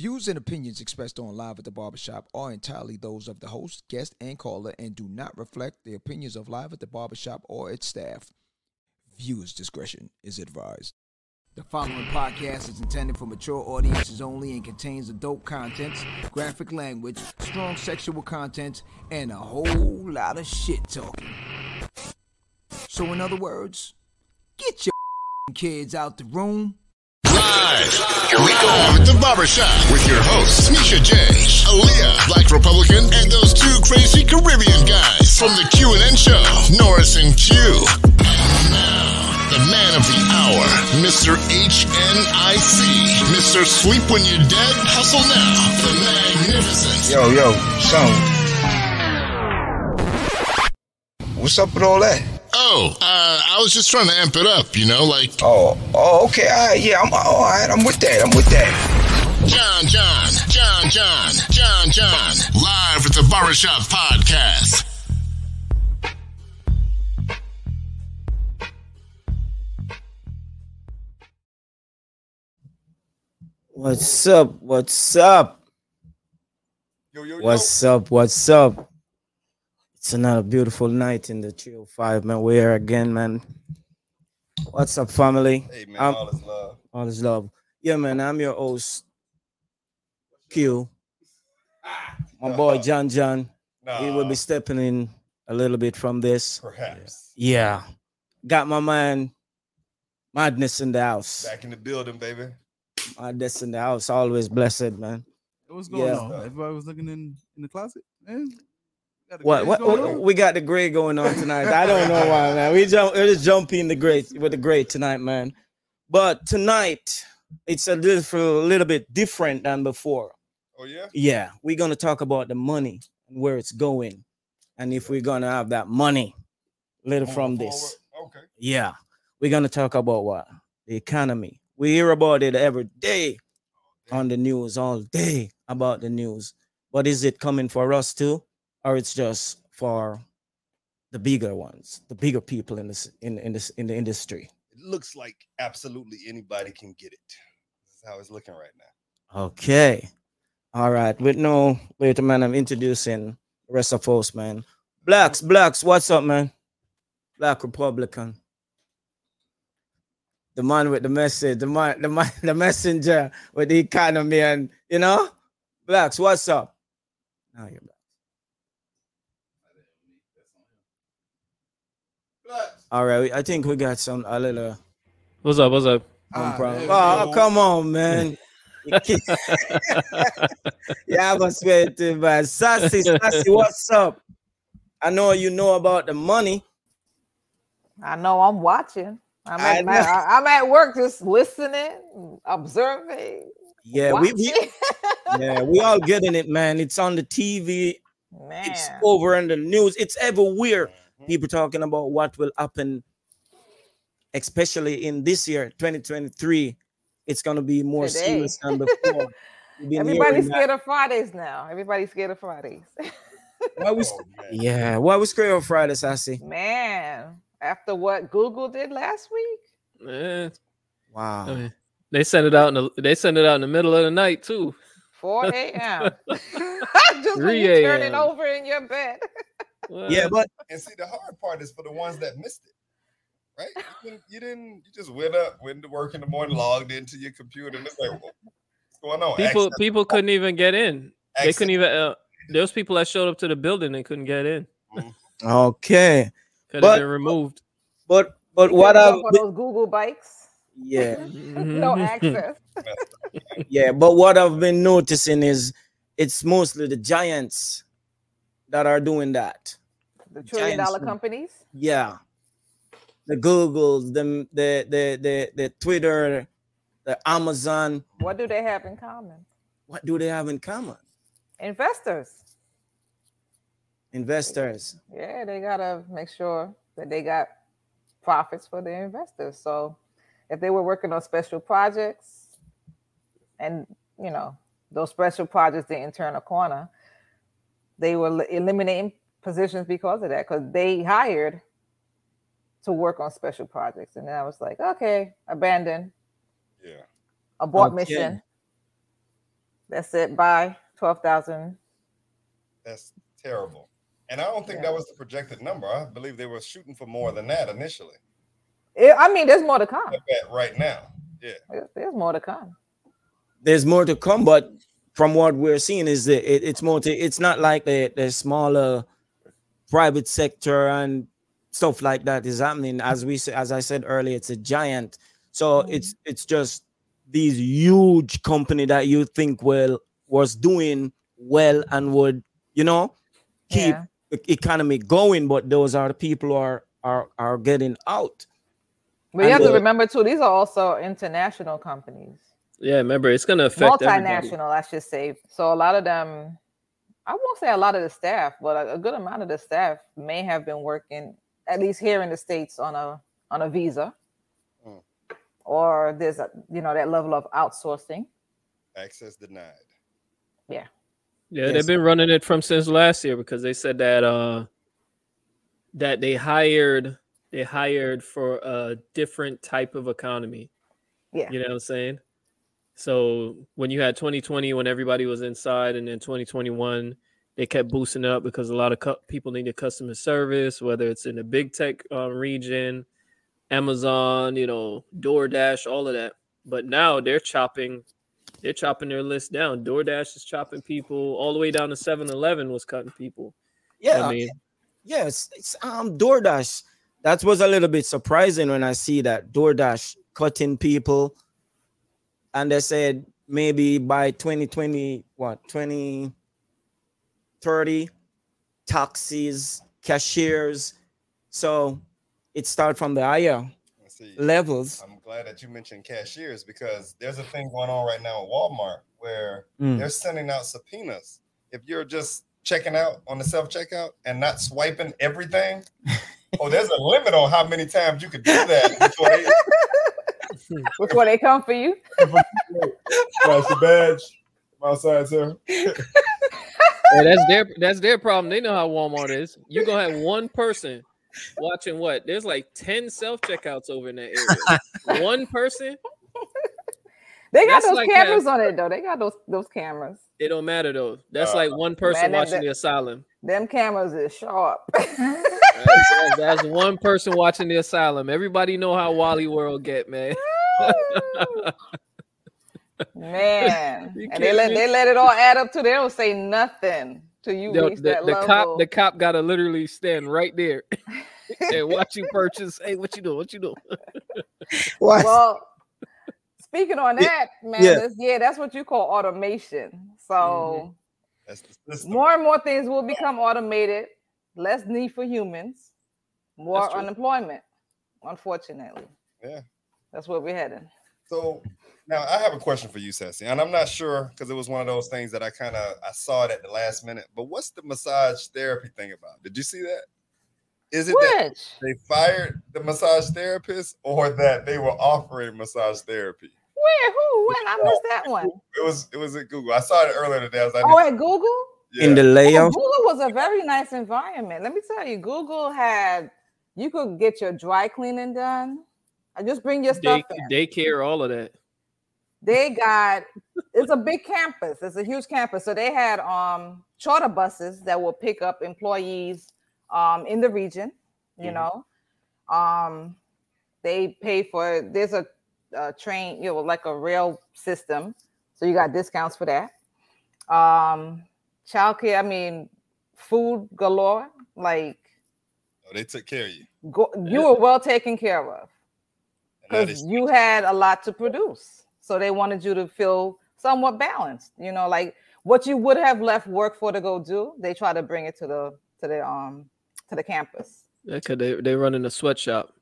views and opinions expressed on Live at the Barbershop are entirely those of the host, guest, and caller and do not reflect the opinions of Live at the Barbershop or its staff. Viewers' discretion is advised. The following podcast is intended for mature audiences only and contains adult contents, graphic language, strong sexual content, and a whole lot of shit talking. So, in other words, get your kids out the room. Live. Here we go with the barbershop with your hosts, Misha J, Aaliyah, Black Republican, and those two crazy Caribbean guys from the Q and N show, Norris and Q. And now, the man of the hour, Mr. HNIC, Mr. Sleep When You're Dead, Hustle Now, the magnificent. Yo, yo, son. What's up with all that? Oh, uh, I was just trying to amp it up, you know, like Oh, oh, okay, all right, yeah, I'm all right. I'm with that. I'm with that. John, John, John, John, John, John, live at the Barbershop Podcast. What's up? What's up? Yo, yo, yo. What's up? What's up? It's another beautiful night in the 305, man. We're again, man. What's up, family? Hey, man, Um, all is love. All is love. Yeah, man. I'm your host, Q. My boy John John. He will be stepping in a little bit from this. perhaps. Yeah. Got my man Madness in the house. Back in the building, baby. Madness in the house. Always blessed, man. What's going Yeah. on? Everybody was looking in in the closet, man. What, what, what- we got the great going on tonight. I don't know why, man. We jump we just jumping the great with the great tonight, man. But tonight it's a little, a little bit different than before. Oh, yeah? Yeah, we're gonna talk about the money and where it's going, and if we're gonna have that money little from this. Okay. Yeah, we're gonna talk about what the economy. We hear about it every day on the news, all day about the news. But is it coming for us too, or it's just for the bigger ones, the bigger people in this in in this in the industry? It looks like absolutely anybody can get it. This is how it's looking right now. Okay, all right. With no wait a man, I'm introducing the rest of us, man. Blacks, blacks, what's up, man? Black Republican. The man with the message, the man, the man, the messenger with the economy, and you know, blacks, what's up? Now you're back. All right, I think we got some a little What's up? What's up? some Ah, problem. there we Oh, come on, man. Yeah, I was waiting, man. Sassy, Sassy, what's up? I know you know about the money. I know I'm watching. I'm at, my. I- I'm at work just listening, observing. Yeah, we, we yeah, we all getting it, man. It's on the TV, Man. it's over in the news, it's everywhere. Mhm. People talking about what will happen, especially in this year, 2023. It's gonna be more Today. serious than before. Everybody's hearing that. scared of Fridays now. Everybody's scared of Fridays. Why we, Oh, man. yeah, why we scared of Friday, Sassy? Man, after what Google did last week, Eh, Wow. I mean, they sent it out in the they send it out in the middle of the night too. 4 a.m. just when 3 you're turning over in your bed. Yeah, but And see, the hard part is for the ones that missed it, right? You didn't, you, didn't, you just went up, went to work in the morning, logged into your computer, and it's like, "Whoa, what's going on? people Access- people couldn't even get in. They couldn't even. Uh, there was people that showed up to the building and couldn't get in. okay. Could have been removed. But but You what couldn't I go those Google bikes? yeah no access. yeah but what I've been noticing is it's mostly the giants that are doing that. The trillion Giants dollar companies. Yeah, the Googles, the the the the, the Twitter, the Amazon. What do they have in common? What do they have in common? Investors. Investors. Yeah, they gotta make sure that they got profits for their investors. So if they were working on special projects and you know those special projects didn't turn a corner, they were eliminating positions because of that, because they hired to work on special projects. And then I was like, okay, abandon, Yeah. abort Okay. mission. That's it. Bye. Twelve thousand. That's terrible. And I don't think that was the projected number. I believe they were shooting for more than that initially. I mean, there's more to come. Right now, yeah. There's- There's more to come. there's more to come, but from what we're seeing is that it, it's more to it's not like the, the smaller private sector and stuff like that is happening. As we as I said earlier, it's a giant. So mm-hmm. it's it's just these huge company that you think well was doing well and would you know keep Yeah. the economy going, but those are the people who are are are getting out. But you And have to remember too, these are also international companies. Yeah, remember it's gonna affect everybody. multinational, I should say. So a lot of them, I won't say a lot of the staff, but a, a good amount of the staff may have been working at least here in the states on a on a visa, Mm. or there's a you know that level of outsourcing. Access denied. Yeah, Yeah, Yes. they've been running it from since last year because they said that uh that they hired they hired for a different type of economy. yeah, You know what I'm saying? So when you had 2020 when everybody was inside and then 2021 they kept boosting up because a lot of cu- people needed customer service whether it's in the big tech uh, region, Amazon, you know, DoorDash, all of that. But now they're chopping they're chopping their list down. DoorDash is chopping people all the way down to 7-Eleven was cutting people. Yeah, I mean, Yes, it's um DoorDash. That was a little bit surprising when I see that DoorDash cutting people, and they said maybe by 2020, what 2030, taxis, cashiers. So it start from the higher see. levels. I'm glad that you mentioned cashiers because there's a thing going on right now at Walmart where Mm. they're sending out subpoenas. If you're just checking out on the self checkout and not swiping everything, oh, there's a limit on how many times you could do that before they come for you. flash the badge. I'm outside, sir. yeah, that's their that's their problem. They know how Walmart is. You're gonna have one person watching what? There's like 10 self-checkouts over in that area. one person, They got That's those like cameras that- on it though. They got those those cameras. it don't matter though. That's Uh, like one person man, watching that- the asylum. Them cameras is sharp. That's, that's- that's one person watching the asylum. Everybody know how Wally World get, man. Man, and they let they let it all add up to. They don't say nothing till you The, reach the, that the level. cop the cop gotta literally stand right there and watch you purchase. Hey, what you doing? What you doing? What? well, speaking on that, man, yeah. that's- yeah, that's what you call automation. So mm-hmm. That's the more and more things will become automated. Less need for humans. More unemployment. Unfortunately, Yeah. That's where we're heading. So now I have a question for you, Sassy, and I'm not sure because it was one of those things that I kind of I saw it at the last minute. But what's the massage therapy thing about? Did you see that? Is it that they fired the massage therapist or that they were offering massage therapy? where who when I missed that one? It was it was at Google. I saw it earlier today. I was like, Oh, at Google. yeah. In the Oh, layout, Google was a very nice environment. Let me tell you, Google had you could get your dry cleaning done. I just bring your Day, stuff in. daycare, all of that. They got it's a big campus. It's a huge campus. So they had um charter buses that will pick up employees um in the region, you Mhm. know. Um they pay for there's a, a train, you know, like a rail system. So you got discounts for that. Um childcare, I mean food galore, like Oh, they took care of you. go, you were well taken care of And now because you had a lot to produce. So they wanted you to feel somewhat balanced. You know, like what you would have left work for to go do, they try to bring it to the to the um to the campus. Yeah, cause they they running a sweatshop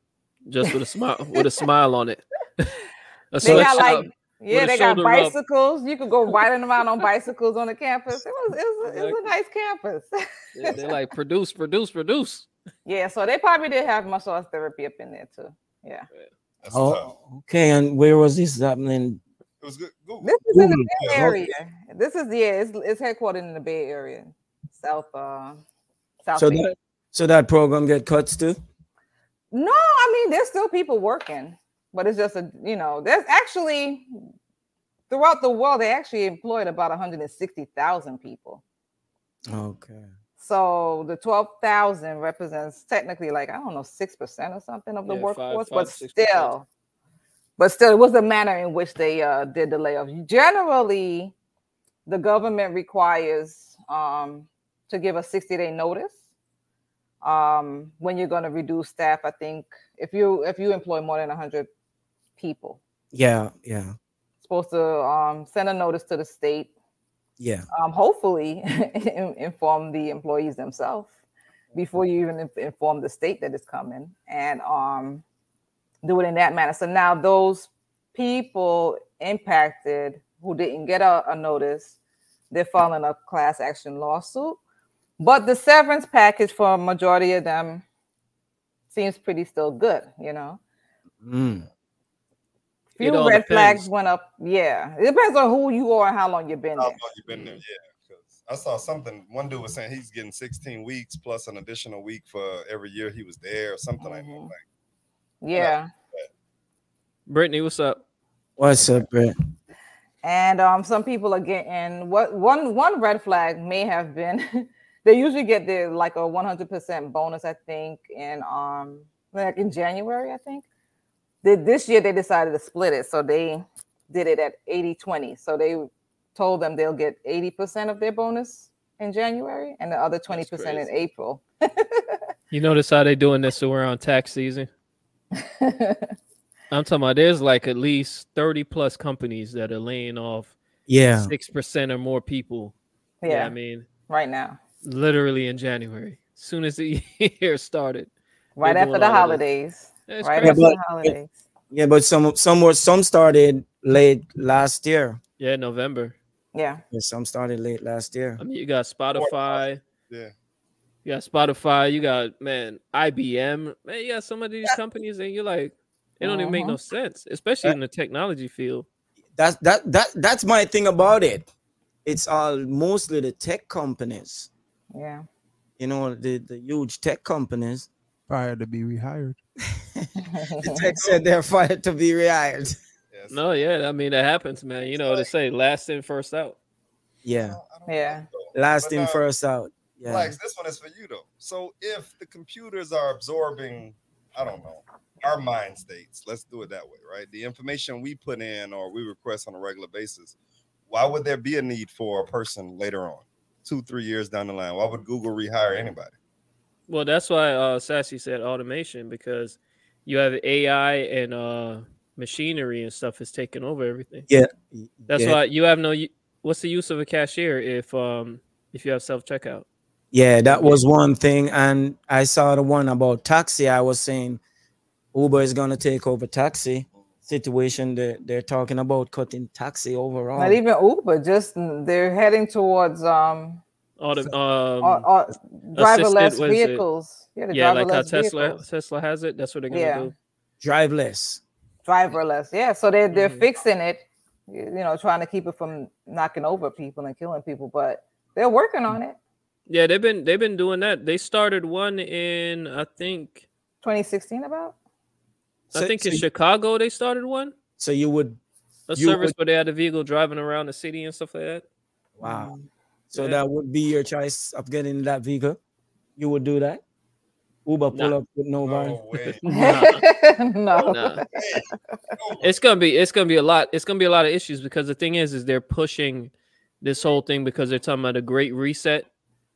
just with a smile with a smile on it. a They got like yeah, they got bicycles. You could go riding around on bicycles on the campus. It was it was, it was a nice campus. Yeah, they like produce, produce, produce. yeah, so they probably did have massage therapy up in there too. Yeah, That's tough. oh, okay. And where was this happening? It was good. Google. this is in the Bay Yeah, Area. This is yeah, it's, it's headquartered in the Bay Area, South uh South. So Bay. that so that program get cuts too. No, I mean there's still people working, but it's just a you know there's actually throughout the world, they actually employed about 160,000 people. Okay. So the 12,000 represents technically like, I don't know, 6% or something of the Yeah, workforce, five but to 6%. still, but still, it was the manner in which they uh, did the layoffs. Generally, the government requires um, to give a 60 day notice um, when you're going to reduce staff. I think if you if you employ more than 100 people, Yeah, yeah, supposed to um, send a notice to the state yeah. um, hopefully inform the employees themselves before you even inform the state that it's coming and um, do it in that manner. So now those people impacted who didn't get a, a notice, they're filing a class action lawsuit. But the severance package for a majority of them seems pretty still good, you know. Mm. Few all red flags went up. Yeah, it depends on who you are and how long you've been How there. long you been there? Yeah, 'cause I saw something. One dude was saying he's getting 16 weeks plus an additional week for every year he was there, or something like that. Like, Yeah. Brittany, what's up? What's up, Brett? and um, some people are getting what one one red flag may have been they usually get their like a 100% bonus i think in um like in january i think Th- this year they decided to split it so they did it at 80 20 so they told them they'll get 80% of their bonus in january and the other 20% in april You notice how they're doing this around tax season? I'm talking about there's like at least 30 plus companies that are laying off Yeah, six percent or more people. yeah, Yeah, I mean, right now literally in January, as soon as the year started. right after the all this. holidays That's right crazy. after but- the holidays yeah, but some some were some started late last year. Yeah, November. yeah Yeah, some started late last year. I mean, you got Spotify, yeah, you got Spotify, you got man, IBM, man, you got some of these companies, and you're like, it don't even make uh-huh. no sense, especially in the technology field. That's that that that's my thing about it. It's all mostly the tech companies. yeah You know, the the huge tech companies. Prior to be rehired. The tech said they're fired to be rehired. yes. No, yeah, I mean that happens, man. You know, they say last in, first out. Yeah, Yeah. last But, in, uh, first out. Yeah, Flags, this one is for you though. So if the computers are absorbing, I don't know, our mind states, let's do it that way, right? The information we put in or we request on a regular basis, why would there be a need for a person later on, two, three years down the line? Why would Google rehire anybody? Well, that's why uh Sassy said automation because you have AI and uh machinery and stuff is taking over everything. yeah. That's yeah. why you have no. What's the use of a cashier if um if you have self checkout? Yeah, that was one thing. And I saw the one about taxi. I was saying Uber is gonna take over taxi situation. They're, they're talking about cutting taxi overall. Not even Uber, just they're heading towards um, Auto, au- um, au- driverless what is it? vehicles. Yeah, the yeah, like how driverless Tesla vehicles. Tesla has it. That's what they're gonna Yeah. do. Driveless. driverless. Yeah, so they're they're Mhm. fixing it, you know, trying to keep it from knocking over people and killing people, but they're working on it. Yeah, they've been they've been doing that. They started one in I think 2016 about? I So- think in so- Chicago they started one So you would a You service would- where they had a vehicle driving around the city and stuff like that. wow. So Yeah. that would be your choice of getting that vehicle. You would do that. Uber pull Nah. up with no van. No way. no. Nah. it's gonna be it's gonna be a lot it's gonna be a lot of issues because the thing is is they're pushing this whole thing because they're talking about a great reset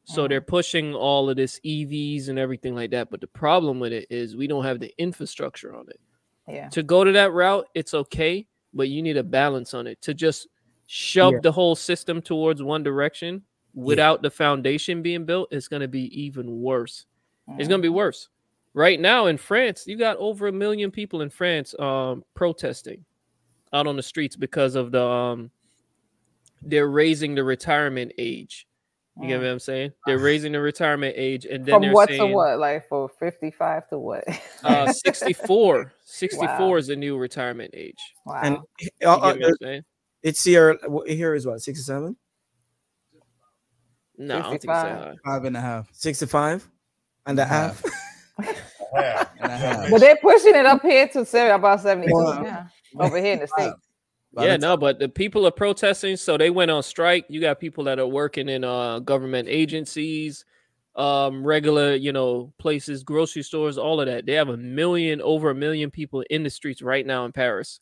so mm-hmm. they're pushing all of this evs and everything like that but the problem with it is we don't have the infrastructure on it Yeah. to go to that route it's okay but you need a balance on it to just shove Yeah. the whole system towards one direction without the foundation being built it's going to be even worse it's going to be worse right now in france you got over a million people in france um protesting out on the streets because of the um they're raising the retirement age you get what i'm saying they're raising the retirement age and then From what saying to what? Like for 55 to what? uh 64 64 Wow. is the new retirement age wow. And you uh, get uh, what I'm saying? It's here. Here is what 67, no i don't think it's that 65. high. Five and a half. 65 and a half. And a half. but they're pushing it up here to seven, about 72 Wow. now over here in the States. By yeah, no, but the people are protesting, so they went on strike. You got people that are working in uh government agencies, um, regular, you know, places, grocery stores, all of that. They have a million, over a million people in the streets right now in Paris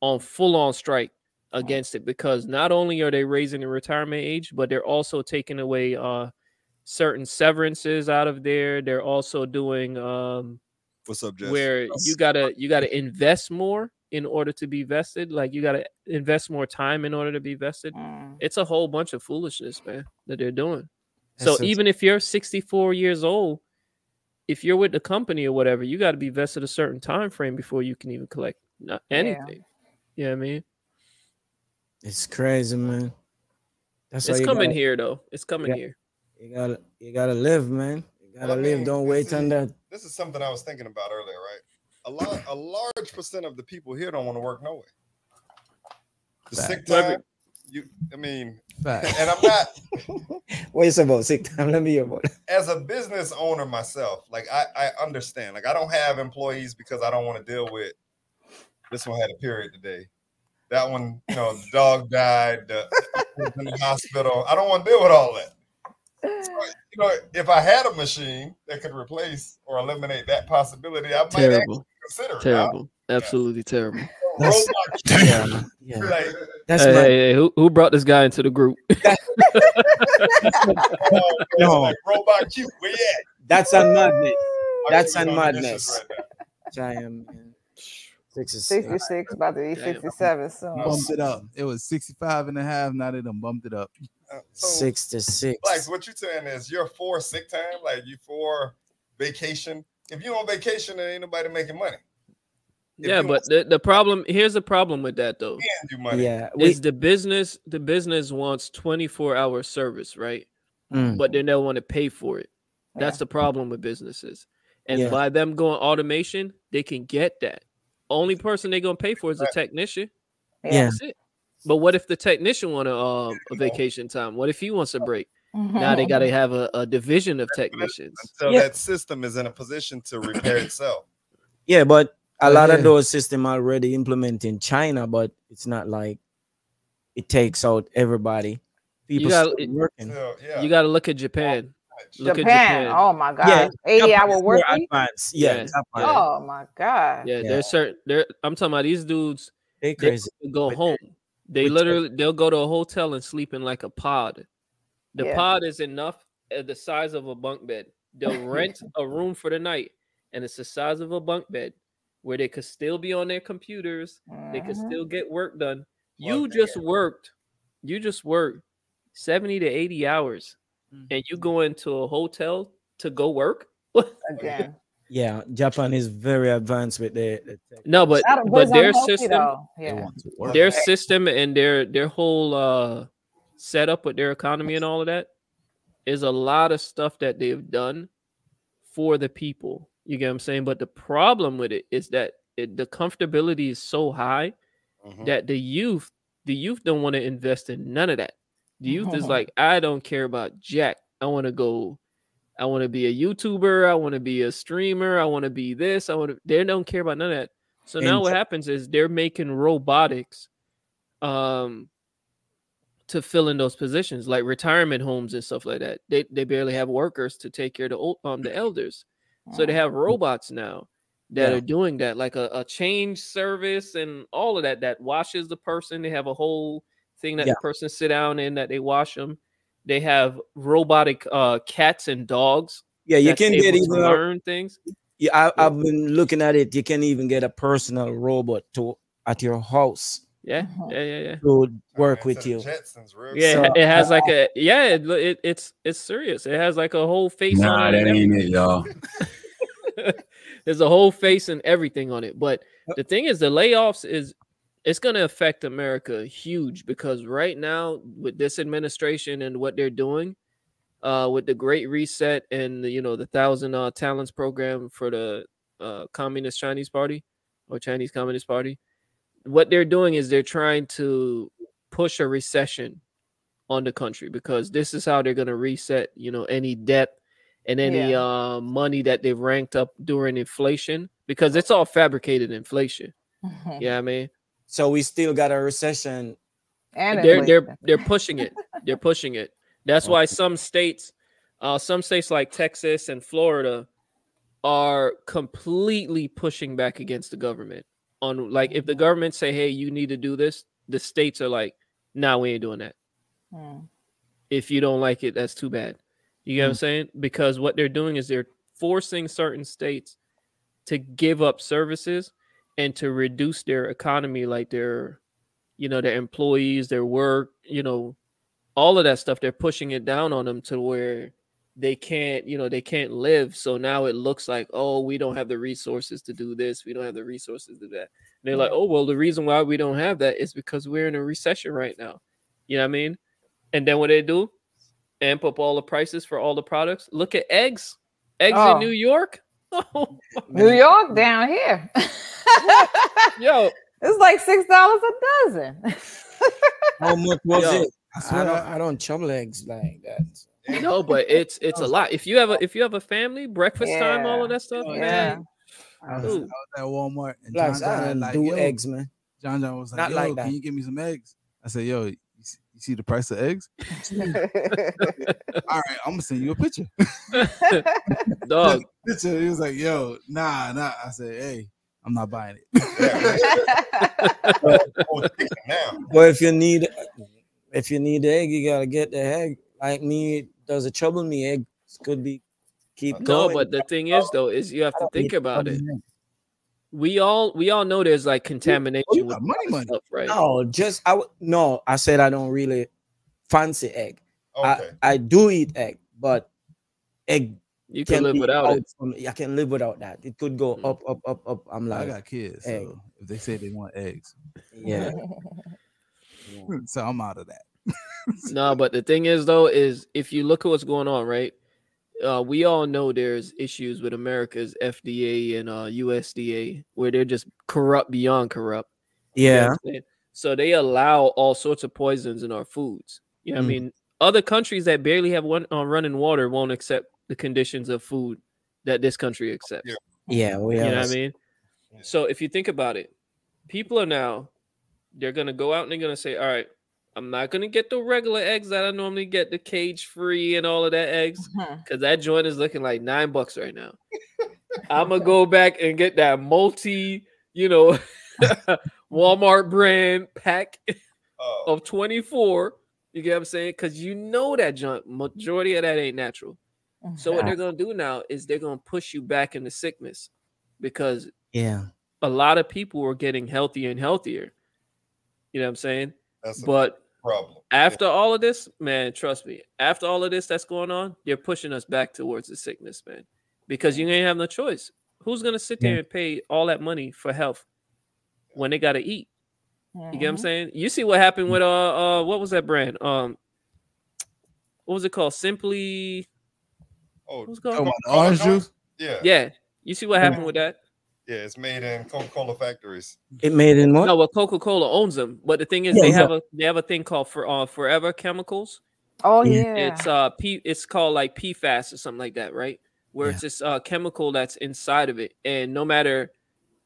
on full on strike against it because not only are they raising the retirement age, but they're also taking away uh certain severances out of there. They're also doing um What's up, Jess? where you gotta you gotta invest more in order to be vested. Like you gotta invest more time in order to be vested. Mm. It's a whole bunch of foolishness, man, that they're doing. That's So just- even if you're 64 years old, if you're with the company or whatever, you got to be vested a certain time frame before you can even collect not Yeah. anything. You know what I mean? It's crazy, man. That's It's coming gotta, here though. It's coming Yeah. here. You gotta, you gotta live, man. You gotta Well, I live. mean, Don't wait on that. This is something I was thinking about earlier, right? A lot, a large percent of the people here don't want to work no way. The sick time, you, I mean, Fact. and I'm not What is about sick time? Let me hear about it. as a business owner myself. Like I, I understand. Like I don't have employees because I don't want to deal with. This one had a period today. That one, you know, the dog died. The in the hospital. I don't want to deal with all that. So, you know, if I had a machine that could replace or eliminate that possibility, I might Terrible. consider it. Terrible. Absolutely terrible. That's- Robot Yeah, yeah. like, That's Hey, my hey, hey, who, who brought this guy into the group? oh, No. like robot cute. Where you at? that's a madness. That's a all the dishes madness. right now. Giant man. Six is six. 66, about to be Damn. 67 soon. bumped it up. It was 65 and a half. Now they done bumped it up. Uh, so, Six to six. Like what you're saying is you're for sick time, like you for vacation. If you on vacation, there ain't nobody making money. If yeah, but the, the problem here's the problem with that though. do money. Yeah. We, Is the business the business wants 24 hour service, right? mm, But they don't want to pay for it. That's Yeah. the problem with businesses. And Yeah. by them going automation, they can get that. Only person they're gonna pay for is the Right. technician. yeah. That's it. But what if the technician want a, uh, a vacation time? What if he wants a break? Now they got to have a, a division of technicians. So Yeah. that system is in a position to repair itself. Yeah, but a Oh, lot yeah. of those systems already implement in China, but it's not like it takes out everybody. People gotta- still working. So, yeah. You got to look at Japan. Look Japan. at Japan. Oh my God. Yeah, 80 Japan hour work week. advanced. Yeah, Yeah. Japan, Oh my God. Yeah, Yeah. there's certain. There, I'm talking about these dudes. they They go With- home. They with- literally they'll go to a hotel and sleep in like a pod. The Yeah. pod is enough at the size of a bunk bed. They'll rent a room for the night, and it's the size of a bunk bed, where they could still be on their computers. They could Mhm. still get work done. You Plugged just in. worked. You just worked seventy to eighty hours, Mhm. and you go into a hotel to go work. Again. Yeah, Japan is very advanced with the, the tech. no, but but their system. Yeah. want to work. their system and their their whole uh setup with their economy and all of that is a lot of stuff that they've done for the people. You get what I'm saying? But the problem with it is that it, the comfortability is so high Mhm. that the youth, the youth don't want to invest in none of that. The youth is like, I don't care about Jack. I want to go. I want to be a YouTuber. I want to be a streamer. I want to be this. I want to. They don't care about none of that. So now what happens is they're making robotics, um, to fill in those positions like retirement homes and stuff like that. They they barely have workers to take care of the old, um the elders. So they have robots now that Yeah. are doing that, like a, a change service and all of that that washes the person. They have a whole thing that Yeah. the person sit down in that they wash them. They have robotic uh cats and dogs. Yeah, you can get able to even a, learn things. yeah, I, I've been looking at it. You can even get a personal robot to at your house Yeah, Mhm. yeah, yeah, yeah. to work into with the you. Jetsons real Yeah, So, it- it has like a yeah, it, it it's it's serious. It has like a whole face Nah, on that and ain't it, y'all. There's a whole face and everything on it. But the thing is, the layoffs is it's going to affect America huge because right now with this administration and what they're doing, uh, with the Great Reset and the, you know the Thousand uh, Talents program for the uh, Communist Chinese Party or Chinese Communist Party, what they're doing is they're trying to push a recession on the country because this is how they're going to reset, you know, any debt and any Yeah. uh, money that they've ranked up during inflation because it's all fabricated inflation. Mhm. Yeah, I mean, So we still got a recession. And they're they're they're pushing it. They're pushing it. That's why some states, uh, some states like Texas and Florida, are completely pushing back against the government. On like, if the government say, "Hey, you need to do this," the states are like, "Nah, we ain't doing that." Hmm. If you don't like it, that's too bad. You get what I'm saying? Because what they're doing is they're forcing certain states to give up services and to reduce their economy, like their, you know, their employees, their work, you know, all of that stuff. They're pushing it down on them to where they can't, you know, they can't live. So now it looks like, oh, we don't have the resources to do this. We don't have the resources to do that. And they're like, oh, well, the reason why we don't have that is because we're in a recession right now. You know what I mean? And then what they do? Amp up all the prices for all the products. Look at eggs. Eggs Oh. in New York. Oh, New York down here. yo, it's like six dollars a dozen. How much was Yo, it? I, swear don't, I- I don't trouble eggs like that. no, but it's it's a lot. If you have a if you have a family, breakfast time, all of that stuff, Oh, yeah. man. I was, I Dude. was at Walmart and John John I had don't like, do eggs, man. John John was like, Not yo, like that. can you give me some eggs? I said, yo, you see, the price of eggs? All right, I'm gonna send you a picture. Dog. picture. He was like, yo, nah, nah. I said, hey, I'm not buying it. Chicken now. But if you need if you need the egg, you gotta get the egg. Like me, does it trouble me? Eggs could be keep No, going. but the thing is though, is you have to think about it. We all we all know there's like contamination you with money, a lot of money. stuff, right? No, just I w- no. I said I don't really fancy egg. Okay. I, I do eat egg, but egg You can live without it. from- I can live without that. It could go Mm. up, up, up, up. I'm like, I got kids, egg. so if they say they want eggs, yeah. so I'm out of that. No, but the thing is though, is if you look at what's going on, right? Uh, we all know there's issues with America's FDA and uh, USDA where they're just corrupt beyond corrupt. You know Yeah. I'm saying? So they allow all sorts of poisons in our foods. You know what I Mm. mean? Other countries that barely have one uh, running water won't accept the conditions of food that this country accepts. Yeah. Yeah. We You know what I mean? So if you think about it, people are now they're gonna go out and they're gonna say, All right, I'm not gonna get the regular eggs that I normally get, the cage free and all of that eggs, uh-huh. because that joint is looking like nine bucks right now. I'm gonna go back and get that multi, you know, Walmart brand pack Oh, of 24. You get what I'm saying? Because you know that junk, majority of that ain't natural. Mm-hmm. So what they're gonna do now is they're gonna push you back into sickness because Yeah. a lot of people are getting healthier and healthier. You know what I'm saying? that's But problem. after all of this, man, trust me, after all of this that's going on, they're pushing us back towards the sickness, man. Because you ain't have no choice. Who's gonna sit there Yeah. and pay all that money for health when they gotta eat? You get what I'm Mhm. saying? You see what happened with uh uh what was that brand? Um what was it called? Simply Oh, what was it called? Oh, orange juice. yeah, Yeah. You see what happened with that? Yeah. It's made in Coca-Cola factories. It made in what? No, well, Coca Cola owns them, but the thing is, Yeah, they yeah. have a they have a thing called for uh, Forever Chemicals. Oh Yeah. yeah. It's uh P, it's called like PFAS or something like that, right? Where it's this uh chemical that's inside of it, and no matter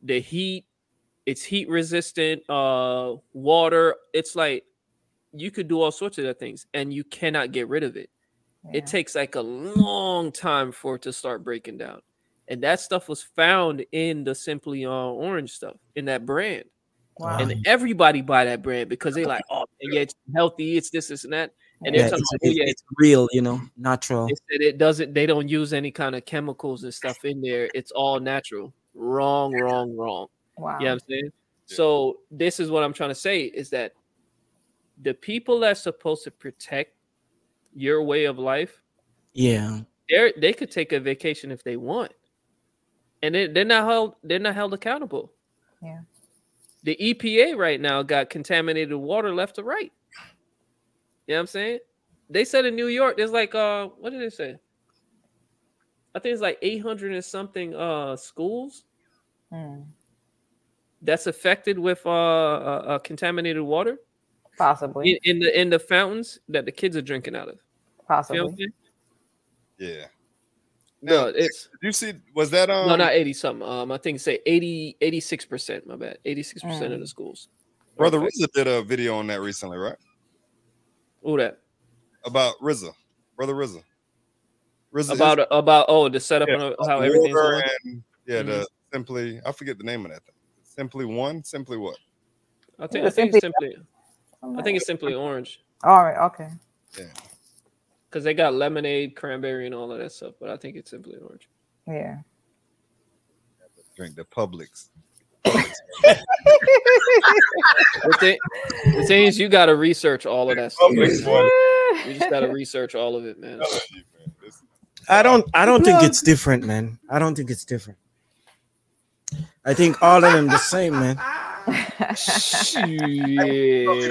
the heat, it's heat resistant. Uh, water, it's like you could do all sorts of other things, and you cannot get rid of it. Yeah. It takes like a long time for it to start breaking down, and that stuff was found in the Simply uh, Orange stuff in that brand wow. and everybody buy that brand because they like, oh, yeah, it's healthy, it's this, this, and that. And Yeah, they're talking it's, about, oh, it's- yeah, it's real, you know, natural. they said it doesn't. They don't use any kind of chemicals and stuff in there. It's all natural. Wrong, wrong, wrong. wow. You know what I'm saying? So this is what I'm trying to say is that the people that's supposed to protect your way of life, Yeah. they're they could take a vacation if they want, and they, they're not held. They're not held accountable. Yeah. The EPA right now got contaminated water left to right. You know what I'm saying? They said in New York, there's like uh, what did they say? I think it's like 800 and something uh schools Hmm. that's affected with uh, uh, uh contaminated water Possibly. in, in the in the fountains that the kids are drinking out of. You know what I'm Possibly. Yeah. No, it's you see? Was that um? no, not 80 something. Um, I think say 80, 86 percent. My bad, 86 percent of Mm. the schools. Brother Okay. RZA did a video on that recently, right? Who that? About RZA, brother RZA. RZA About about oh the setup Yeah, and how everything's going. and yeah, the simply I forget the name of that thing. Simply one, simply what? I think I think it's simply- simply I think it's simply orange All right. Okay. Because they got lemonade, cranberry, and all of that stuff. But I think it's simply orange. Yeah. Drink the Publix. The thing, the thing is, you got to research all of that stuff. Publix. You just got to research all of it, man. I don't I don't think it's different, man. I don't think it's different. I think all of them the same, man. Shit.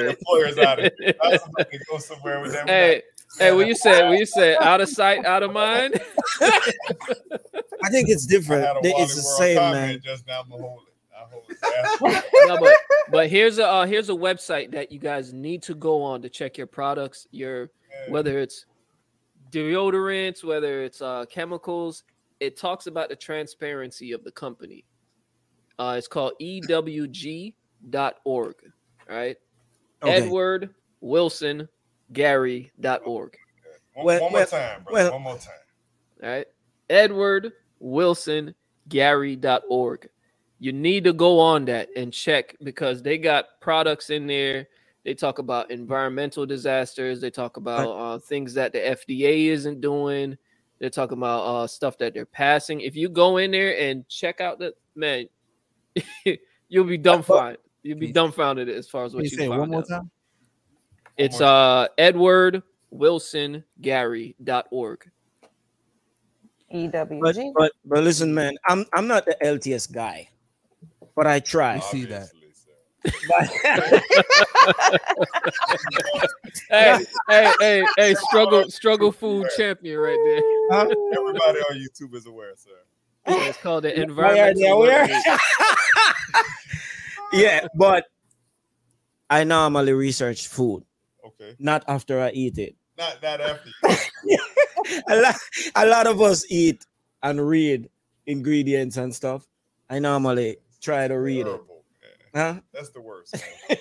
Employers out of it. I was about to go somewhere with them. Hey, hey, what you said? What you said? Out of sight, out of mind. I think it's different. had a They- Wally It's the same, man. Just now, I'm gonna hold it. I hold it. no, but but here's a uh, here's a website that you guys need to go on to check your products, your whether it's deodorants, whether it's uh, chemicals. It talks about the transparency of the company. Uh, it's called ewg.org. All right, Okay. Edward Wilson Gary.org. One, Well- one more well- time, bro. well- one more time. All right, Edward Wilson Gary.org. You need to go on that and check because they got products in there. They talk about environmental disasters. They talk about uh, things that the FDA isn't doing. They're talking about uh, stuff that they're passing. If you go in there and check out the man, you'll be dumbfounded. You'll be dumbfounded as far as what you you say find one more out. time? It's uh Edward Wilson Gary.org. But, EWG. but but listen, man, I'm I'm not the LTS guy, but I try. We see that. hey, hey, hey, hey, struggle, struggle food champion right there. Everybody on YouTube is aware, sir. It's called the Why are they environmental. aware? Yeah, but I normally research food, Okay. not after I eat it. Not not after a, lot, a lot of us eat and read ingredients and stuff. I normally try to read it. Horrible, Huh? That's the worst. a,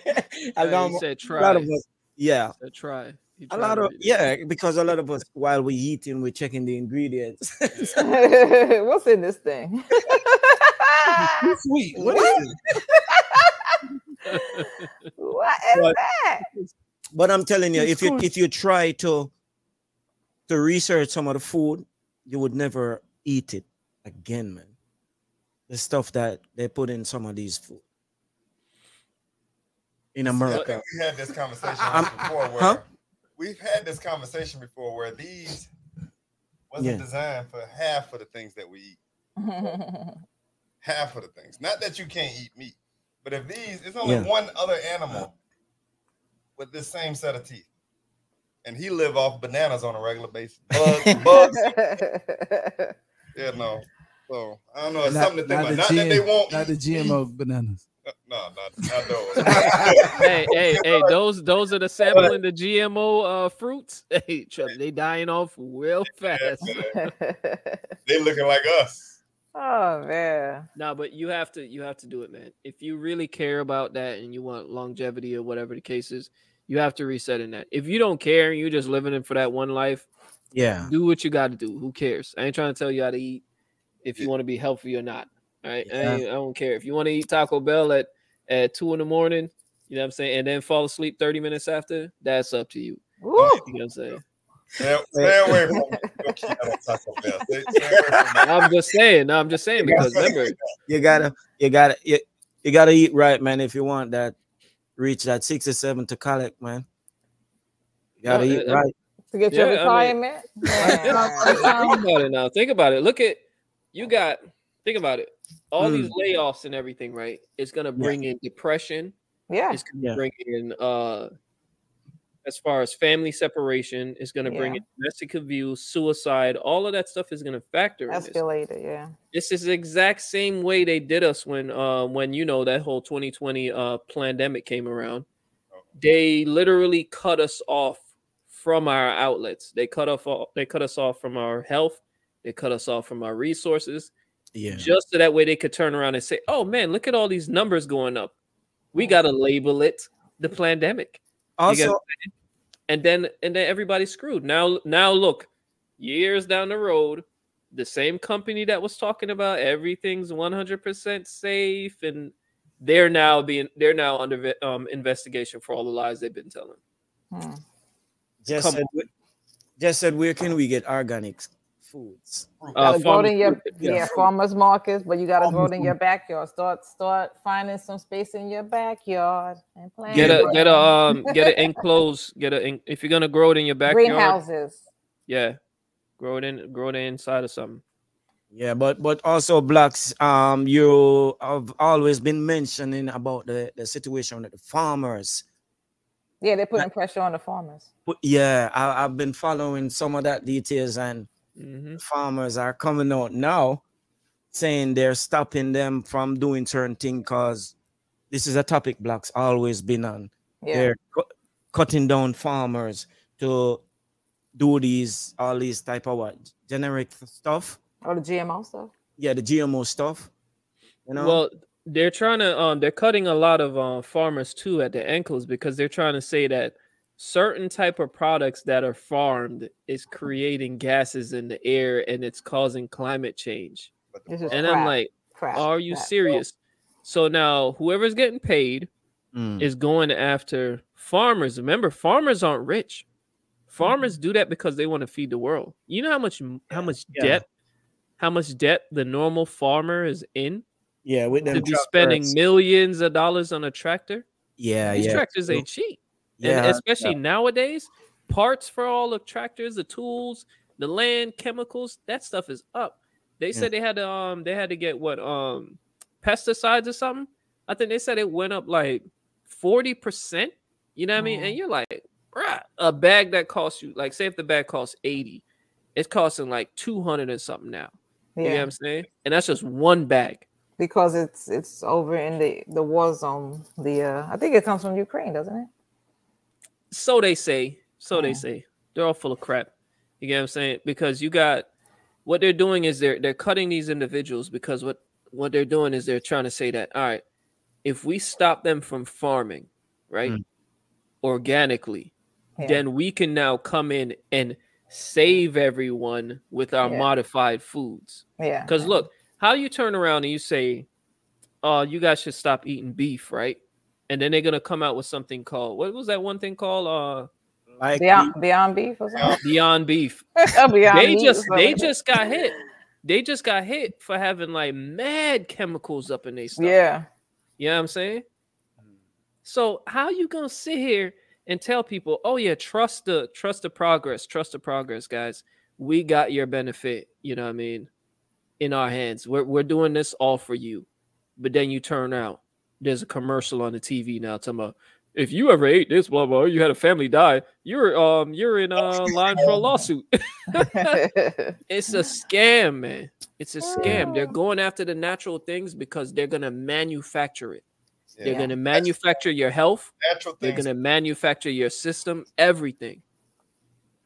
Hey, lot, he said a lot of try. us, yeah, Said try. A lot of yeah, because a lot of us while we eating, we're checking the ingredients. What's in this thing? Sweet. What? What is it? what is But- that? But I'm telling you, It's if you if you try to to research some of the food, you would never eat it again, man. The stuff that they put in some of these food in America. think we had this conversation before where huh? we've had this conversation before where these wasn't Yeah. designed for half of the things that we eat. Half of the things. Not that you can't eat meat, but if these, it's only Yeah. one other animal with this same set of teeth. And he live off bananas on a regular basis. Bugs, bugs. Yeah, no. So I don't know. It's Not, something to think not about. the Not that they GM won't not the GMO bananas. No, not, not those. hey, hey, hey, those those are the sampling the GMO uh fruits. Hey, Chuck, they dying off real fast. they looking like us. Oh man. No, but you have to you have to do it, man. If you really care about that and you want longevity or whatever the case is, you have to reset in that. If you don't care and you're just living it for that one life, Yeah. do what you got to do. Who cares? I ain't trying to tell you how to eat if you want to be healthy or not. All right, I, Yeah. ain't- I don't care if you want to eat Taco Bell at at two in the morning. You know what I'm saying, and then fall asleep 30 minutes after. That's up to you. Woo. You know what I'm saying? Stay, stay away from me. Don't keep that on Taco Bell. Stay, stay away from. I'm just saying. No, I'm just saying because remember, You gotta you gotta you, you gotta eat right, man, if you want that reach that 67 to collect, man. You gotta No, eat uh, right. To get your Yeah, I mean- retirement. think about it now. Think about it. Look at you got. Think about it. All these Mm. layoffs and everything, right? It's gonna bring in depression. yeah. It's gonna Yeah. bring in uh, as far as family separation. is gonna bring Yeah. in domestic abuse, suicide. All of that stuff is gonna factor in this. Escalated, yeah. This is the exact same way they did us when uh when you know that whole 2020 uh pandemic came around. They literally cut us off from our outlets. They cut off they cut us off from our health. They cut us off from our resources. Yeah. Just so that way they could turn around and say, "Oh man, look at all these numbers going up." We got to label it the pandemic. You get Also, what and then and then everybody's screwed. Now now look, years down the road, the same company that was talking about everything's 100% safe and they're now being they're now under um investigation for all the lies they've been telling. Hmm. just said, just said, where can we get organic foods? Uh, Gotta grow it farmers in your market. yeah, yeah. farmers markets, but you gotta grow it in your backyard. Start start finding some space in your backyard and plant Get a it. get a um get an enclosed get a if you're gonna grow it in your backyard. greenhouses. Yeah, grow it in grow it inside of something. Yeah, but but also blacks, um, you have always been mentioning about the, the situation with the farmers. Yeah, they're putting pressure on the farmers. But yeah, I, I've been following some of that details, and hmm farmers are coming out now saying they're stopping them from doing certain things because this is a topic blacks always been on. Yeah, They're cu- cutting down farmers to do these all these type of what generic stuff. or the GMO stuff. Yeah, the GMO stuff. You know. Well, they're trying to um they're cutting a lot of uh, farmers too at the ankles because they're trying to say that certain type of products that are farmed is creating gases in the air and it's causing climate change. But the This is And crap. I'm like, crap. are you crap. serious? So now whoever's getting paid Mm. is going after farmers. Remember, farmers aren't rich. Farmers do that because they want to feed the world. You know how much how much Yeah. debt how much debt the normal farmer is in yeah, with them to be spending tractors. millions of dollars on a tractor. Yeah, These yeah, tractors true. ain't cheap. Yeah, and especially nowadays, parts for all the tractors, the tools, the land, chemicals, that stuff is up. They Yeah. said they had to um they had to get what um pesticides or something. I think they said it went up like 40%. You know what I mean? And you're like, bruh, a bag that costs you, like say if the bag costs 80, it's costing like 200 and something now. You know what Yeah, I'm saying? And that's just one bag. because it's it's over in the the war zone. The uh, I think it comes from Ukraine, doesn't it? So they say. So they say. They're all full of crap. You get what I'm saying? Because you got what they're doing is they're they're cutting these individuals because what what they're doing is they're trying to say that all right, if we stop them from farming, right, Mm. organically, Yeah. then we can now come in and save everyone with our Yeah. modified foods. Yeah, Because look, how you turn around and you say, "Oh, you guys should stop eating beef," right? And then they're gonna come out with something called what was that one thing called? Uh, like Beyond Beyond Beef or something. Beyond Beef. Beyond they Meat or just they just got hit. They just got hit for having like mad chemicals up in their stuff. yeah. You know what I'm saying? So how you gonna sit here and tell people, oh yeah, trust the trust the progress, trust the progress, guys. We got your benefit, you know what I mean, in our hands. We're we're doing this all for you. But then you turn out, there's a commercial on the TV now talking about if you ever ate this, blah blah, you had a family die, you're um you're in uh line for a lawsuit. it's a scam, man. It's a scam. They're going after the natural things because they're gonna manufacture it. They're gonna manufacture your health. Natural They're gonna manufacture your system, everything.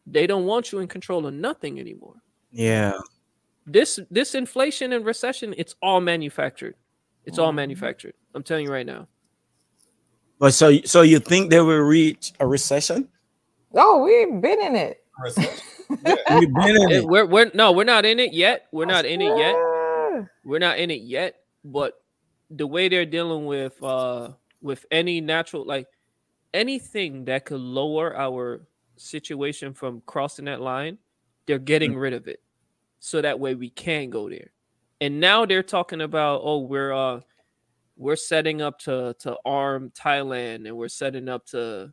They don't want you in control of nothing anymore. yeah, This this inflation and recession, it's all manufactured. It's all Mhm. manufactured. I'm telling you right now. but so so you think they will reach a recession? oh, we've been in it. Recession. We've been in It- it. we're we're no, we're not in it yet. We're not in it yet. We're not in it yet. But the way they're dealing with uh with any natural like anything that could lower our situation from crossing that line, they're getting rid of it. So that way we can go there. And now they're talking about, oh, we're uh we're setting up to to arm Thailand and we're setting up to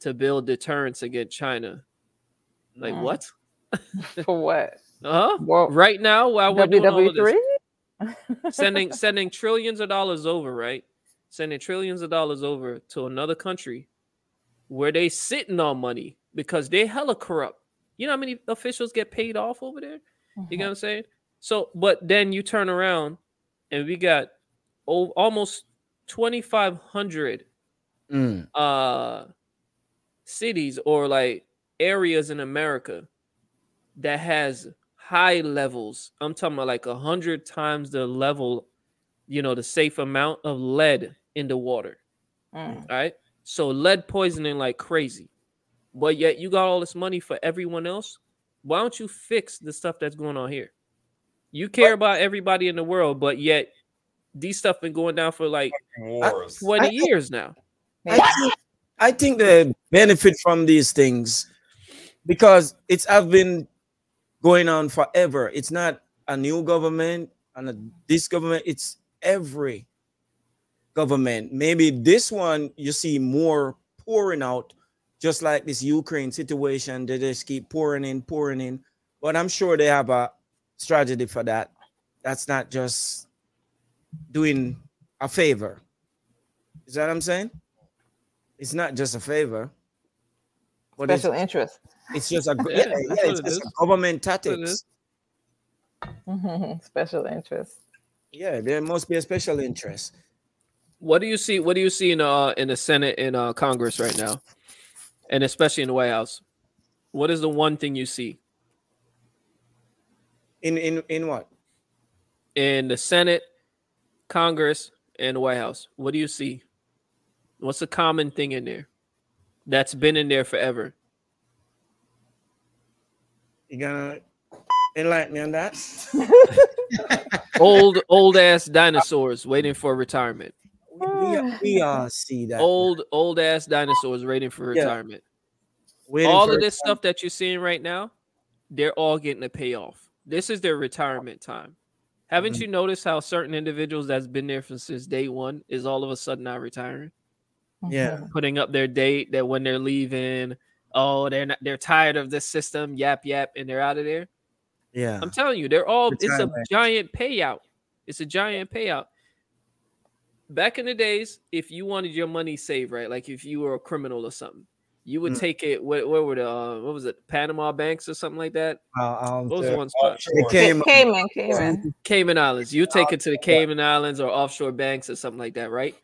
to build deterrence against China. Like Mm. what? For what? Uh-huh. Well, Right now, while we're doing all of this, sending sending trillions of dollars over, right? Sending trillions of dollars over to another country where they sitting on money because they hella corrupt. You know how many officials get paid off over there? You know what I'm saying? So, but then you turn around and we got oh, almost 2,500 Mm. uh cities or like areas in America that has high levels. I'm talking about like a hundred times the level, you know, the safe amount of lead in the water. Mm. All right. So lead poisoning like crazy. But yet you got all this money for everyone else. Why don't you fix the stuff that's going on here? You care about everybody in the world, but yet these stuff been going down for like Wars. 20 I- years now. I think, I think they benefit from these things because it's have been going on forever. It's not a new government and a, this government. It's every government. Maybe this one you see more pouring out, just like this Ukraine situation. They just keep pouring in, pouring in. But I'm sure they have a strategy for that. That's not just doing a favor. Is that what I'm saying? It's not just a favor, but it's, Special interest. it's just a Yeah, yeah, yeah, it's just is. government That's it tactics. Special interest. Yeah, there must be a special interest. What do you see? What do you see in uh in the Senate and uh Congress right now? And especially in the White House? What is the one thing you see In in in what? in the Senate, Congress, and the White House? What do you see? What's a common thing in there that's been in there forever? You gonna enlighten me on that? Old old ass dinosaurs waiting for retirement. We, we, all see that. Old old ass dinosaurs waiting for Yeah. retirement. Waiting all for of this stuff that you're seeing right now, they're all getting a payoff. This is their retirement time. Haven't Mhm. you noticed how certain individuals that's been there from since day one is all of a sudden not retiring, Yeah. putting up their date that when they're leaving, oh they're not they're tired of this system, yap yap, and they're out of there. Yeah. I'm telling you, they're all it's a giant payout. It's a giant payout. Back in the days, if you wanted your money saved, right? Like if you were a criminal or something, you would Mm. take it. What, what were the uh, what was it? Panama banks or something like that. Uh, um, What was the- the one? It Offshore. came Cayman, Cayman. Cayman Islands. You take it to the Cayman Islands or offshore banks or something like that, right?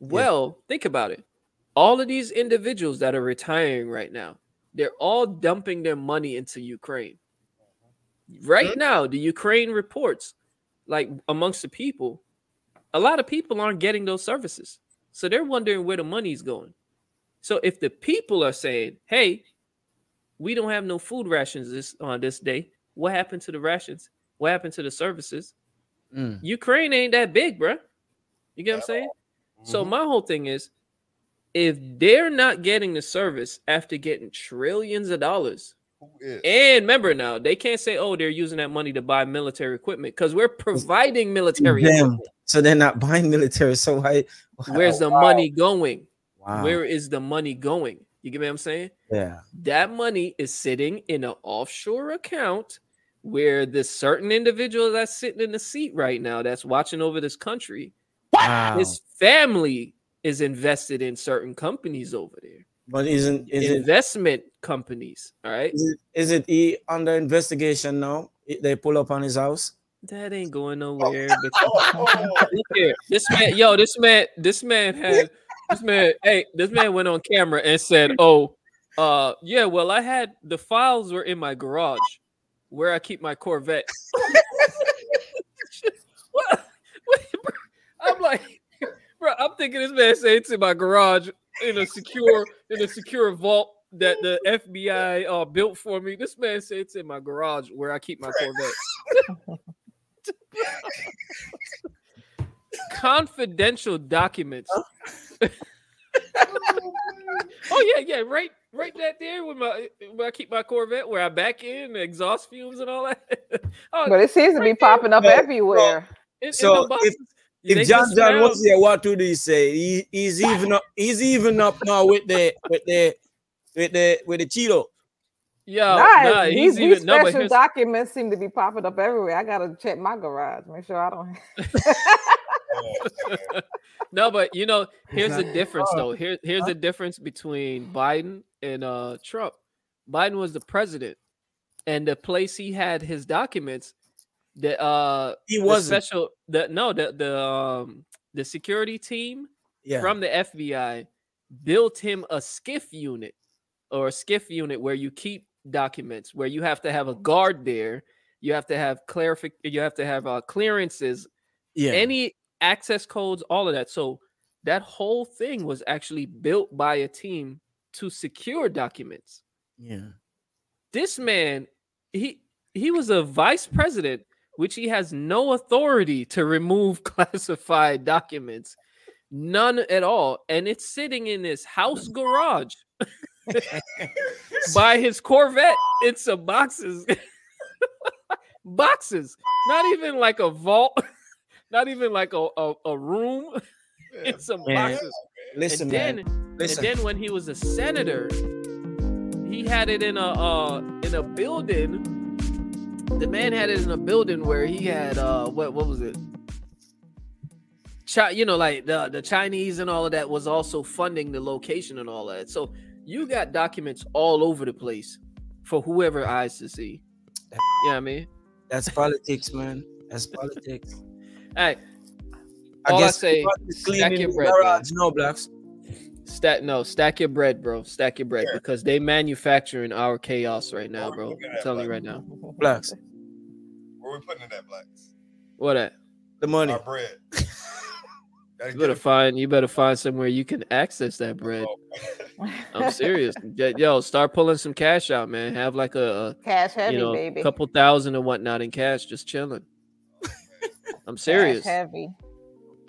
Well, think about it. All of these individuals that are retiring right now, they're all dumping their money into Ukraine. Right now, the Ukraine reports, like amongst the people, a lot of people aren't getting those services. So they're wondering where the money's going. So if the people are saying, hey, we don't have no food rations this on this day, what happened to the rations? What happened to the services? Mm. Ukraine ain't that big, bruh. You get what I'm saying? So Mhm. my whole thing is, if they're not getting the service after getting trillions of dollars, and remember now, they can't say, "Oh, they're using that money to buy military equipment," because we're providing military. Them. equipment. So they're not buying military. So why? Where's the money going? Wow. Where is the money going? You get what I'm saying? yeah. That money is sitting in an offshore account where this certain individual that's sitting in the seat right now that's watching over this country Wow. his family is invested in certain companies over there But isn't is it investment companies all right is it, is it he under investigation now? They pull up on his house. that ain't going oh. nowhere but look here this man yo this man this man had this man hey this man went on camera and said oh uh yeah well i had the files were in my garage where i keep my corvette. What, i'm like bro i'm thinking this man said it's in my garage in a secure in a secure vault that the fbi uh built for me. This man said it's in my garage where i keep my corvette confidential documents. Oh. oh yeah, yeah, right, right that there with my where I keep my Corvette, where I back in the exhaust fumes and all that. oh, But it seems to be right there. popping up No, everywhere. in- in So the boxes. They If John John found- was here, what would he say? He, he's even up. He's even up now with the with the with the with the Cheeto. Yo, nah, nah, these, he's these even no, but special here's- documents seem to be popping up everywhere. I gotta check my garage, make sure I don't. no, but you know, here's the difference though. Here, here's the difference between Biden and uh Trump. Biden was the president, and the place he had his documents, the uh He wasn't. special the no the the um the security team Yeah. from the FBI built him a SCIF unit or a SCIF unit where you keep documents where you have to have a guard there you have to have clarific you have to have uh, clearances yeah. any access codes all of that so that whole thing was actually built by a team to secure documents. Yeah. This man, he he was a vice president, which he has no authority to remove classified documents, none at all, and it's sitting in his house garage by his Corvette It's some boxes. boxes, not even like a vault, not even like a, a, a room. in some Man, boxes. Listen, and then, man. Listen. and then when he was a senator, he had it in a uh, in a building. The man had it in a building where he had uh what what was it? Chi- you know, like the the Chinese and all of that was also funding the location and all that. So you got documents all over the place for whoever eyes to see. You know I mean? That's politics, man. That's politics. Hey, I all I guess say, stack your bread, man. garage, No blacks. Stack no, stack your bread, bro. Stack your bread because they manufacturing our chaos right now, bro. I'm telling you right now. Blacks. Where we putting it at, blacks? What that? The money. Our bread. You better find you better find somewhere you can access that bread. Oh, I'm serious. Yo- Yo, start pulling some cash out, man. Have like a, Cash a heavy, you know baby. couple thousand and whatnot in cash, just chilling. I'm Cash serious. heavy.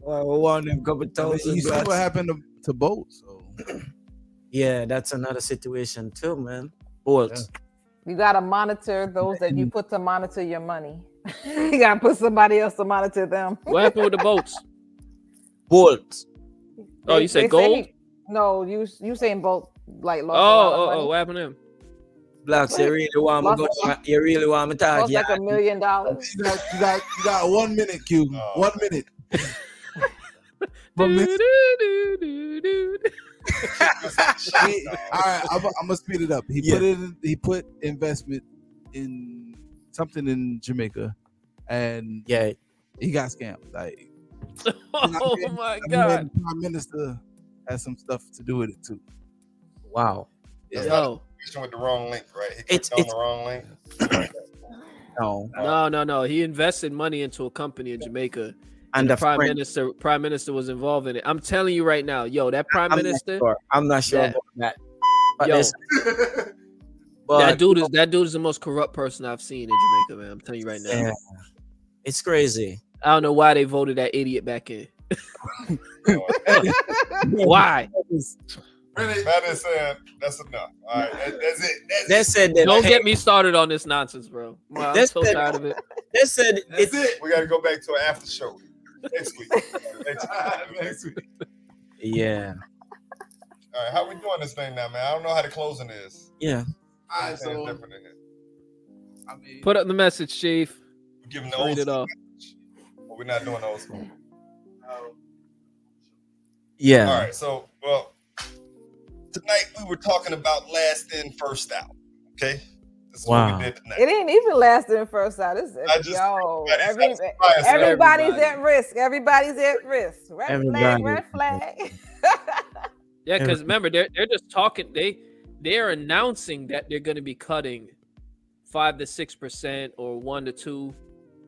Well, we want them couple thousand. you see what happened to, to boats. So Yeah, that's another situation too, man. Bolts. You gotta monitor those that you mm. put to monitor your money. you gotta put somebody else to monitor them. What happened with the boats? Bolts. Oh, you said they say gold? no, you you saying both like Oh, lost a oh, lot of oh, oh money. oh, what happened to him? Blacks, you really want me Lost- go, You really want me talk? lost Yeah. like a million dollars. you got, you got you got one minute, Q. Oh. One minute. Do, miss- do, do, do, do. he- all right, I'm, I'm gonna speed it up. He Yeah. put it. In, he put investment in something in Jamaica, and Yeah. he got scammed. Like Oh mean- my I mean, god. the prime minister has some stuff to do with it too. Wow. Yeah. Yo, Reaching with the wrong link, right? He It's- clicked on it's- the wrong link. No. no, no, no. He invested money into a company in Jamaica. And the the prime French- minister prime minister was involved in it. I'm telling you right now, yo, that prime I'm minister, Not sure. I'm not sure that- about that. But, yo, but that dude is that dude is the most corrupt person I've seen in Jamaica, man. I'm telling you right now. yeah, it's crazy. I don't know why they voted that idiot back in. why? Really? That is uh, that's enough. All right, that, that's it. That's They it. said that. Don't get me started on this nonsense, bro. Wow, I'm That's so the- tired of it. They said That's it's it. We got to go back to an after show next week. Next week. Next week. yeah, All right, how we doing this thing now, man? I don't know how the closing is. yeah. All right, so different in here. I mean, Put up the message, Chief. We're giving the old Read it off. message, but we're not doing old school. Yeah. All right, so well, tonight we were talking about last in, first out. Okay, this is Wow. what we did tonight. It ain't even lasting first out. This I just- yo, I just- every, I'm everybody's Everybody. at risk. Everybody's at risk. Red Everybody. flag, red flag. Yeah, because remember, they're they're just talking. They they're announcing that they're going to be cutting five to six percent or one to two.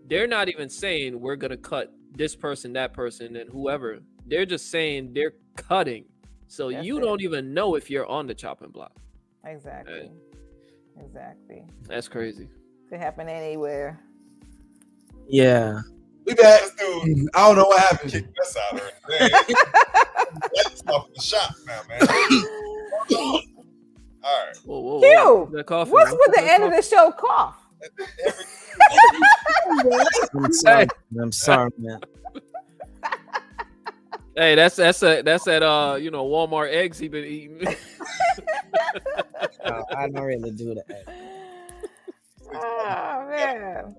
They're not even saying we're going to cut this person, that person, and whoever. They're just saying they're cutting. So That's you it. don't even know if you're on the chopping block. exactly. Exactly. That's crazy. Could happen anywhere. Yeah. we back. Dude I don't know what happened. kicked us out of it. That's off the shop now, man. All right. Whoa, whoa, whoa. That coffee, What's with the That end of the show cough? I'm sorry. I'm sorry, man. Hey, that's that's a that's that uh you know Walmart eggs he been eating. No, I don't really do that. Oh man.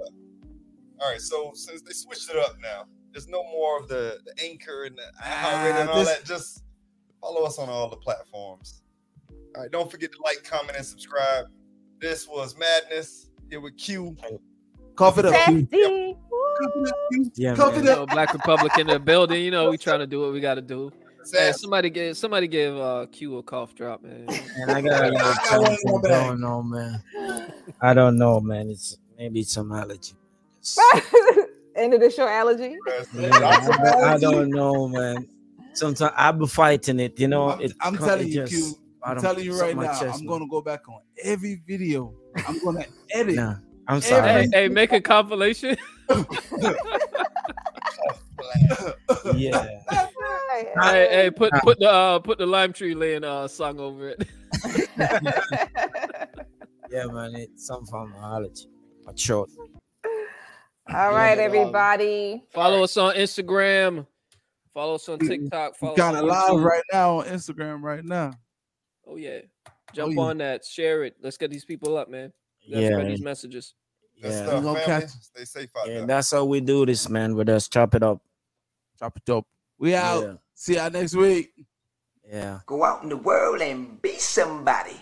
All right, so since they switched it up now, there's no more of the, the anchor and the Ah, iHeartRadio and all this- that. Just follow us on all the platforms. All right, don't forget to like, comment, and subscribe. This was Madness here with Q. Cough it up. Q. Safety. Yeah, Cough man. it you up. know, Black Republican in the building. You know, we trying to do what we got to do. Hey, somebody give somebody give uh Q a cough drop, man. And I got a little I want something. more I back. don't know, man. I don't know, man. It's maybe it's some allergy. It's- End of the show allergy. Yeah, I, I don't know, man. sometimes I be fighting it. You know, I'm, it I'm co- telling it you, just Q. I'm telling you right now. chest, I'm gonna go back on every video. I'm gonna edit. Nah, I'm Every- sorry. Hey, hey, make a compilation. Yeah. hey, hey, put put the uh, put the lime tree laying uh song over it. Yeah, man. It's some form of allergy. A short. All right, everybody. Follow us on Instagram. Follow us on TikTok. Follow us Kind of on live YouTube. right now on Instagram right now. Oh yeah, jump yeah. on that. Share it. Let's get these people up, man. Let's Yeah. spread these messages. Good Yeah. stuff, We gonna family. catch- Stay safe out Yeah, there. that's how we do this, man. With us, chop it up. Chop it up. We out. Yeah. See y'all next week. Yeah. Go out in the world and be somebody.